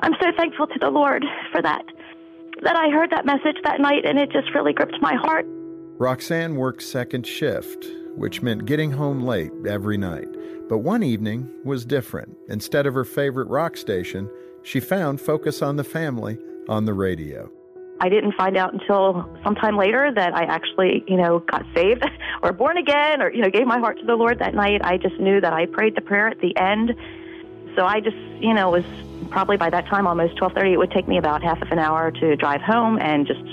I'm so thankful to the Lord for that. That I heard that message that night and it just really gripped my heart. Roxanne worked second shift, which meant getting home late every night. But one evening was different. Instead of her favorite rock station, she found Focus on the Family on the radio. I didn't find out until sometime later that I actually, you know, got saved or born again or, you know, gave my heart to the Lord that night. I just knew that I prayed the prayer at the end. So I just, you know, was probably by that time almost 12:30 it would take me about half of an hour to drive home and just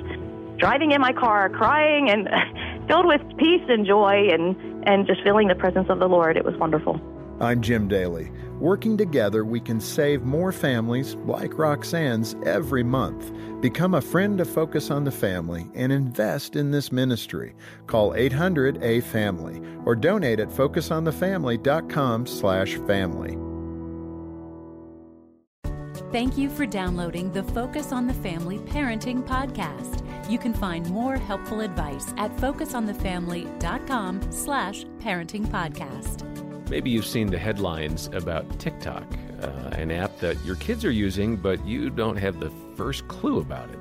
driving in my car crying and filled with peace and joy and and just feeling the presence of the Lord. It was wonderful. I'm Jim Daly. Working together, we can save more families like Roxanne's every month. Become a friend to Focus on the Family and invest in this ministry. Call 800-A-FAMILY or donate at focusonthefamily.com slash family. Thank you for downloading the Focus on the Family Parenting Podcast. You can find more helpful advice at focusonthefamily.com slash parenting podcast. Maybe you've seen the headlines about TikTok, uh, an app that your kids are using, but you don't have the first clue about it.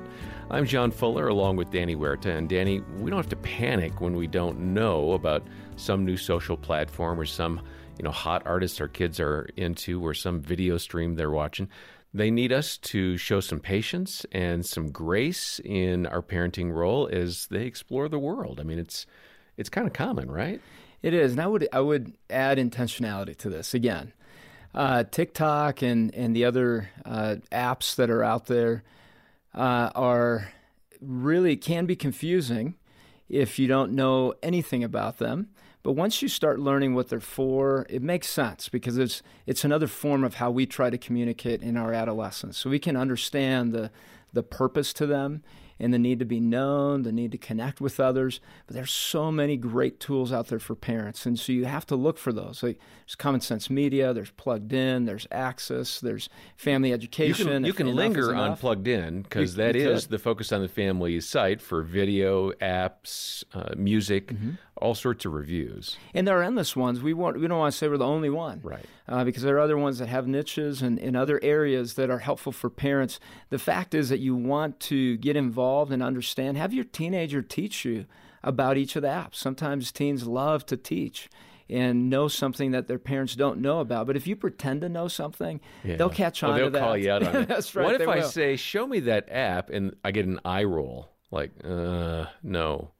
I'm John Fuller along with Danny Huerta. And Danny, we don't have to panic when we don't know about some new social platform or some you know hot artist our kids are into or some video stream they're watching. They need us to show some patience and some grace in our parenting role as they explore the world. I mean, it's it's kind of common, right? It is, and I would I would add intentionality to this again. Uh, TikTok and and the other uh, apps that are out there uh, are really can be confusing if you don't know anything about them. But once you start learning what they're for, it makes sense because it's it's another form of how we try to communicate in our adolescence. So we can understand the the purpose to them and the need to be known, the need to connect with others. But there's so many great tools out there for parents, and so you have to look for those. Like there's Common Sense Media, there's Plugged In, there's Axis, there's Family Education. You can, you can linger on Plugged In because that you is could. the Focus on the Family site for video, apps, uh, music, Mm-hmm. all sorts of reviews. And there are endless ones. We want we don't want to say we're the only one, Right. Uh, because there are other ones that have niches and in other areas that are helpful for parents. The fact is that you want to get involved and understand. Have your teenager teach you about each of the apps. Sometimes teens love to teach and know something that their parents don't know about. But if you pretend to know something, they'll catch on they'll to that. call you out on it. That's right. What if they I will. say, "Show me that app," and I get an eye roll, like, uh, no.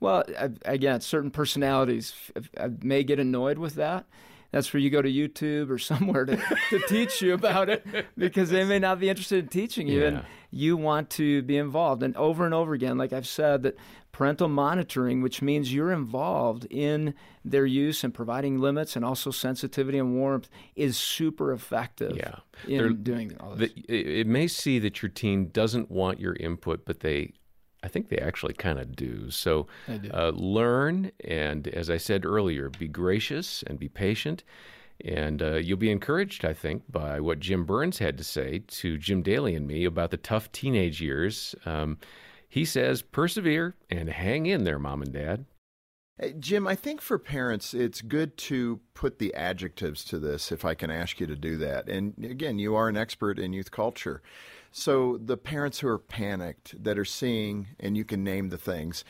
Well, I- again, certain personalities f- may get annoyed with that. That's where you go to YouTube or somewhere to, to teach you about it because they may not be interested in teaching you. Yeah. And you want to be involved. And over and over again, like I've said, that parental monitoring, which means you're involved in their use and providing limits and also sensitivity and warmth, is super effective Yeah. in They're- doing all this. The, it, it may see that your teen doesn't want your input, but they, I think they actually kind of do. So Uh, learn, and as I said earlier, be gracious and be patient. And uh, you'll be encouraged, I think, by what Jim Burns had to say to Jim Daly and me about the tough teenage years. Um, he says, persevere and hang in there, mom and dad. Hey, Jim, I think for parents, it's good to put the adjectives to this, if I can ask you to do that. And again, you are an expert in youth culture. So the parents who are panicked, that are seeing, and you can name the things,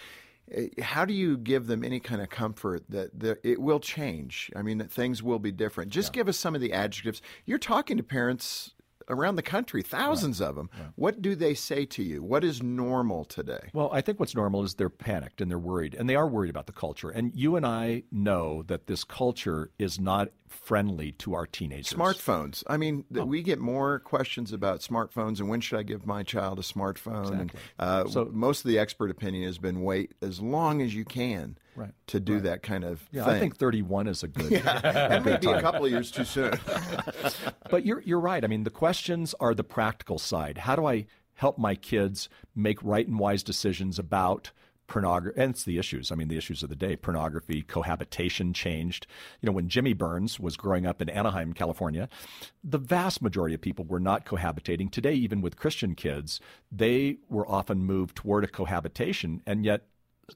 eh, how do you give them any kind of comfort that the, it will change? I mean, that things will be different. Just give us some of the adjectives. You're talking to parents around the country, thousands of them. What do they say to you? What is normal today? Well, I think what's normal is they're panicked and they're worried, and they are worried about the culture. And you and I know that this culture is not friendly to our teenagers. Smartphones. I mean, th- we get more questions about smartphones and when should I give my child a smartphone? And, uh, So- most of the expert opinion has been wait as long as you can Right. to do that kind of Yeah, thing. I think 31 is a good. yeah, that may be a couple of years too soon. But you're you're right. I mean, the questions are the practical side. How do I help my kids make right and wise decisions about pornography? And it's the issues. I mean, the issues of the day: pornography, cohabitation changed. You know, when Jimmy Burns was growing up in Anaheim, California, the vast majority of people were not cohabitating. Today, even with Christian kids, they were often moved toward a cohabitation, and yet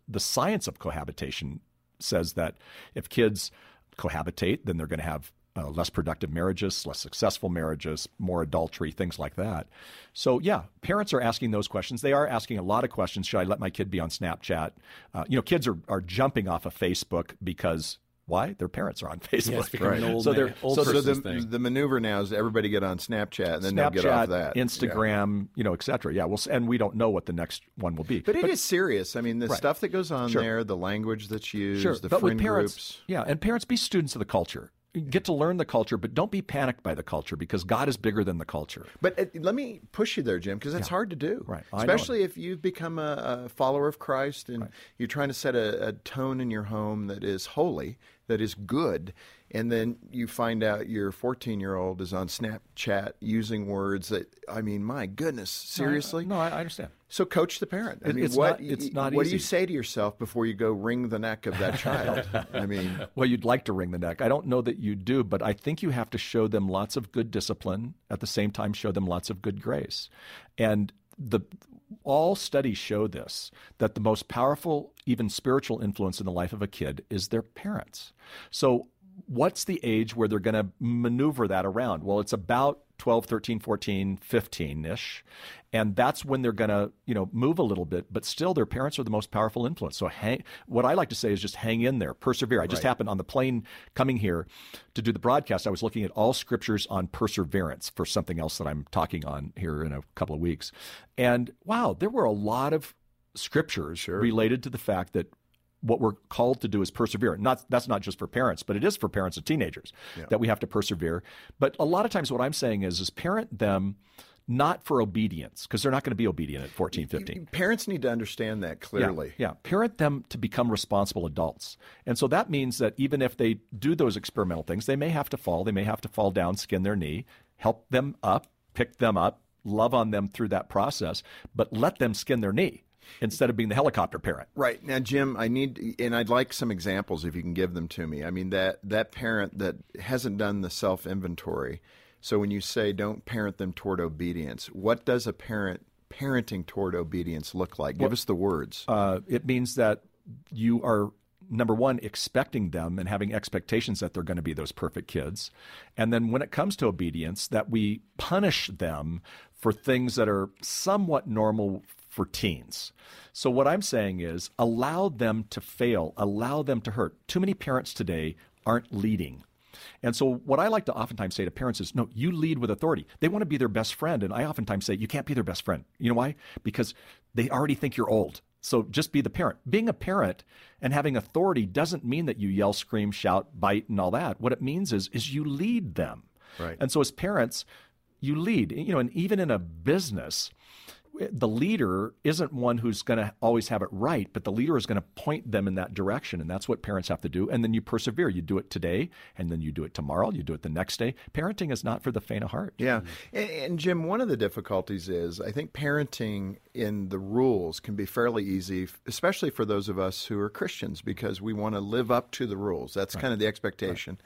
the science of cohabitation says that if kids cohabitate, then they're going to have uh, less productive marriages, less successful marriages, more adultery, things like that. So, yeah, parents are asking those questions. They are asking a lot of questions. Should I let my kid be on Snapchat? Uh, you know, kids are, are jumping off of Facebook because why? Their parents are on Facebook. Yeah, right. so they're old so, so the, thing. the maneuver now is everybody get on Snapchat and then they'll get Snapchat, off that. Instagram, you know, et cetera. Yeah, well, and we don't know what the next one will be. But it is serious. I mean, the Right. stuff that goes on Sure. there, the language that's used, sure, the but friend parents, groups. yeah, and parents be students of the culture. Get to learn the culture, but don't be panicked by the culture because God is bigger than the culture. But uh, let me push you there, Jim, because that's hard to do. Right. Especially if you've become a, a follower of Christ and you're trying to set a, a tone in your home that is holy, that is good, and then you find out your 14 year old is on Snapchat using words that, I mean, my goodness, seriously? No, I, I understand. So coach the parent. I It- mean, it's what, not- it's not what do you say to yourself before you go wring the neck of that child? I mean, Well, you'd like to wring the neck. I don't know that you do, but I think you have to show them lots of good discipline at the same time show them lots of good grace. And the all studies show this that the most powerful even spiritual influence in the life of a kid is their parents. So what's the age where they're going to maneuver that around? Well, it's about 12, 13, 14, 15-ish. And that's when they're going to, you know, move a little bit, but still their parents are the most powerful influence. So hang, what I like to say is just hang in there, persevere. I just happened on the plane coming here to do the broadcast. I was looking at all scriptures on perseverance for something else that I'm talking on here in a couple of weeks. And wow, there were a lot of scriptures related to the fact that what we're called to do is persevere. Not that's not just for parents, but it is for parents of teenagers that we have to persevere. But a lot of times what I'm saying is is parent them not for obedience because they're not going to be obedient at 14, 15. parents need to understand that clearly. Yeah, parent them to become responsible adults. And so that means that even if they do those experimental things, they may have to fall, they may have to fall down, skin their knee, help them up, pick them up, love on them through that process, but let them skin their knee instead of being the helicopter parent. Right now, Jim, I need, and I'd like some examples if you can give them to me. I mean that that parent that hasn't done the self inventory. So when you say don't parent them toward obedience, what does a parent parenting toward obedience look like? Give us the words. Uh, it means that you are number one expecting them and having expectations that they're going to be those perfect kids and then when it comes to obedience that we punish them for things that are somewhat normal for teens so what i'm saying is allow them to fail allow them to hurt too many parents today aren't leading and so, what I like to oftentimes say to parents is, no, you lead with authority. They want to be their best friend. And I oftentimes say, you can't be their best friend. You know why? Because they already think you're old. So just be the parent. Being a parent and having authority doesn't mean that you yell, scream, shout, bite, and all that. What it means is, is you lead them. Right. And so, as parents, you lead. You know, and even in a business, the leader isn't one who's going to always have it right, but the leader is going to point them in that direction. And that's what parents have to do. And then you persevere. You do it today, and then you do it tomorrow. You do it the next day. Parenting is not for the faint of heart. Yeah. And, and Jim, one of the difficulties is I think parenting in the rules can be fairly easy, especially for those of us who are Christians, because we want to live up to the rules. That's kind of the expectation.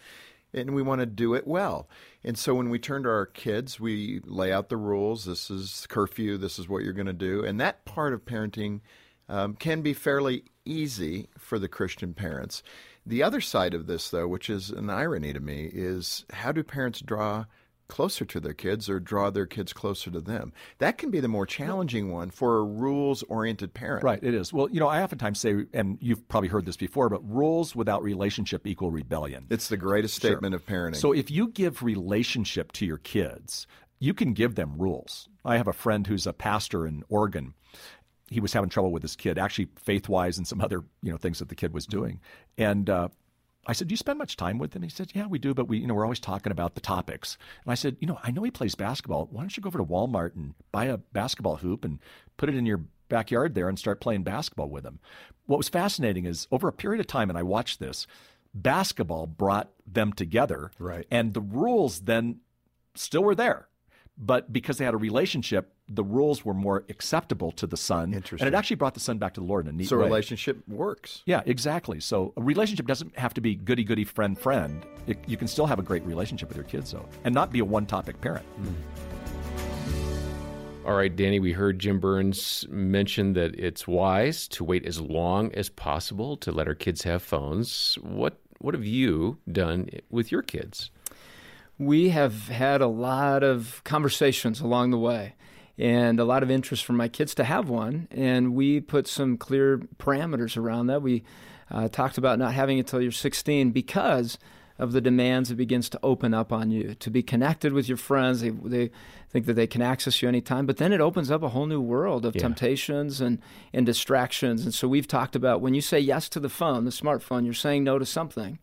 And we want to do it well. And so when we turn to our kids, we lay out the rules. This is curfew. This is what you're going to do. And that part of parenting um, can be fairly easy for the Christian parents. The other side of this, though, which is an irony to me, is how do parents draw closer to their kids or draw their kids closer to them? That can be the more challenging one for a rules oriented parent. Right, it is. Well, you know, I oftentimes say, and you've probably heard this before, but rules without relationship equal rebellion. It's the greatest statement of parenting. So if you give relationship to your kids, you can give them rules. I have a friend who's a pastor in Oregon. He was having trouble with his kid, actually faith wise and some other you know things that the kid was doing. And uh, I said, "Do you spend much time with him?" He said, "Yeah, we do, but we you know we're always talking about the topics." And I said, "You know, I know he plays basketball. Why don't you go over to Walmart and buy a basketball hoop and put it in your backyard there and start playing basketball with him?" What was fascinating is over a period of time, and I watched this basketball brought them together. Right. And the rules then still were there. But because they had a relationship, the rules were more acceptable to the son. Interesting. And it actually brought the son back to the Lord in a neat so way. relationship works. Yeah, exactly. So a relationship doesn't have to be goody goody friend friend. It, you can still have a great relationship with your kids, though, and not be a one topic parent. Mm-hmm. All right, Danny, we heard Jim Burns mention that it's wise to wait as long as possible to let our kids have phones. What what have you done with your kids? we have had a lot of conversations along the way and a lot of interest from my kids to have one. And we put some clear parameters around that. We uh, talked about not having it until you're 16 because of the demands it begins to open up on you to be connected with your friends. They, they think that they can access you anytime, but then it opens up a whole new world of yeah. temptations and, and distractions. And so we've talked about when you say yes to the phone, the smartphone, you're saying no to something.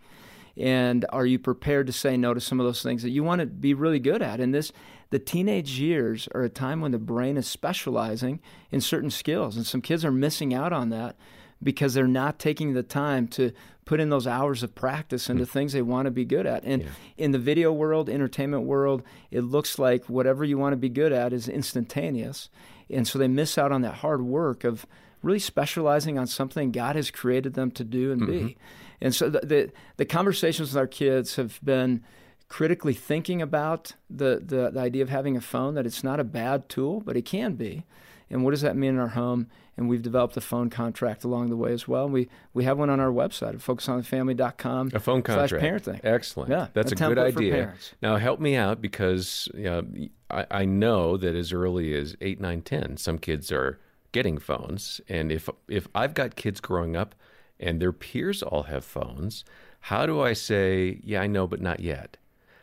And are you prepared to say no to some of those things that you want to be really good at? And this, the teenage years are a time when the brain is specializing in certain skills, and some kids are missing out on that because they're not taking the time to put in those hours of practice into mm. things they want to be good at. And yeah. in the video world, entertainment world, it looks like whatever you want to be good at is instantaneous. And so they miss out on that hard work of really specializing on something God has created them to do and mm-hmm. be. And so the, the, the conversations with our kids have been critically thinking about the, the, the idea of having a phone, that it's not a bad tool, but it can be. And what does that mean in our home? And we've developed a phone contract along the way as well. We we have one on our website at focusonthefamily.com. A phone contract. parenting. Excellent. Yeah, that's a, a good idea. Now help me out because you know, I, I know that as early as eight, nine, ten, some kids are getting phones, and if if I've got kids growing up and their peers all have phones, how do I say, yeah, I know, but not yet?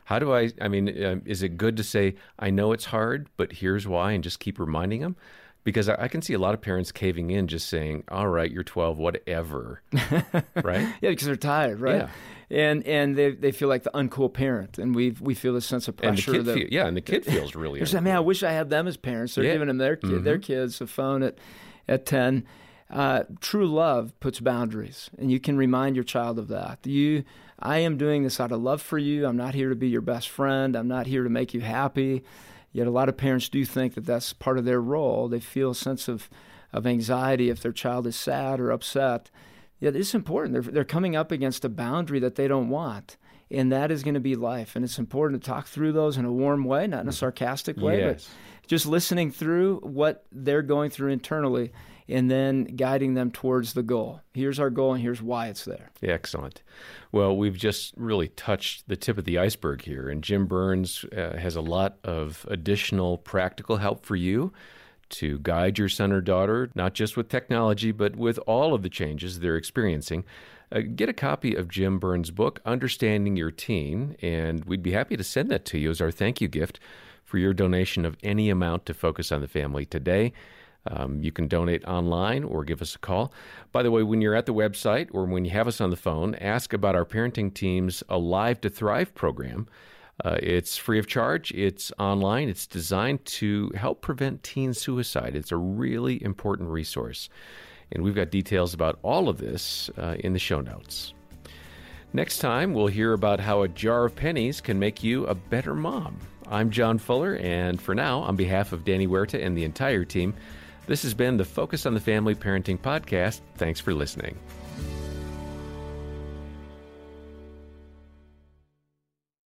How do I? I mean, uh, is it good to say I know it's hard, but here's why, and just keep reminding them? Because I, I can see a lot of parents caving in, just saying, "All right, you're 12, whatever," right? Yeah, because they're tired, right? Yeah and and they they feel like the uncool parent, and we we feel a sense of pressure. And that, feel, yeah, and the kid feels really. I mean, I wish I had them as parents. They're yeah. giving them their kid, mm-hmm. their kids a phone at at ten. Uh, true love puts boundaries, and you can remind your child of that. You I am doing this out of love for you. I'm not here to be your best friend. I'm not here to make you happy. Yet a lot of parents do think that that's part of their role. They feel a sense of, of anxiety if their child is sad or upset. Yet it's important. They're, they're coming up against a boundary that they don't want. And that is going to be life. And it's important to talk through those in a warm way, not in a sarcastic way, yes. but just listening through what they're going through internally and then guiding them towards the goal. Here's our goal, and here's why it's there. Excellent. Well, we've just really touched the tip of the iceberg here, and Jim Burns uh, has a lot of additional practical help for you to guide your son or daughter, not just with technology, but with all of the changes they're experiencing. Uh, get a copy of Jim Burns' book, Understanding Your Teen, and we'd be happy to send that to you as our thank you gift for your donation of any amount to Focus on the Family today. Um, you can donate online or give us a call. By the way, when you're at the website or when you have us on the phone, ask about our parenting team's Alive to Thrive program. Uh, it's free of charge, it's online, it's designed to help prevent teen suicide. It's a really important resource. And we've got details about all of this uh, in the show notes. Next time, we'll hear about how a jar of pennies can make you a better mom. I'm John Fuller, and for now, on behalf of Danny Huerta and the entire team, this has been the Focus on the Family Parenting Podcast. Thanks for listening.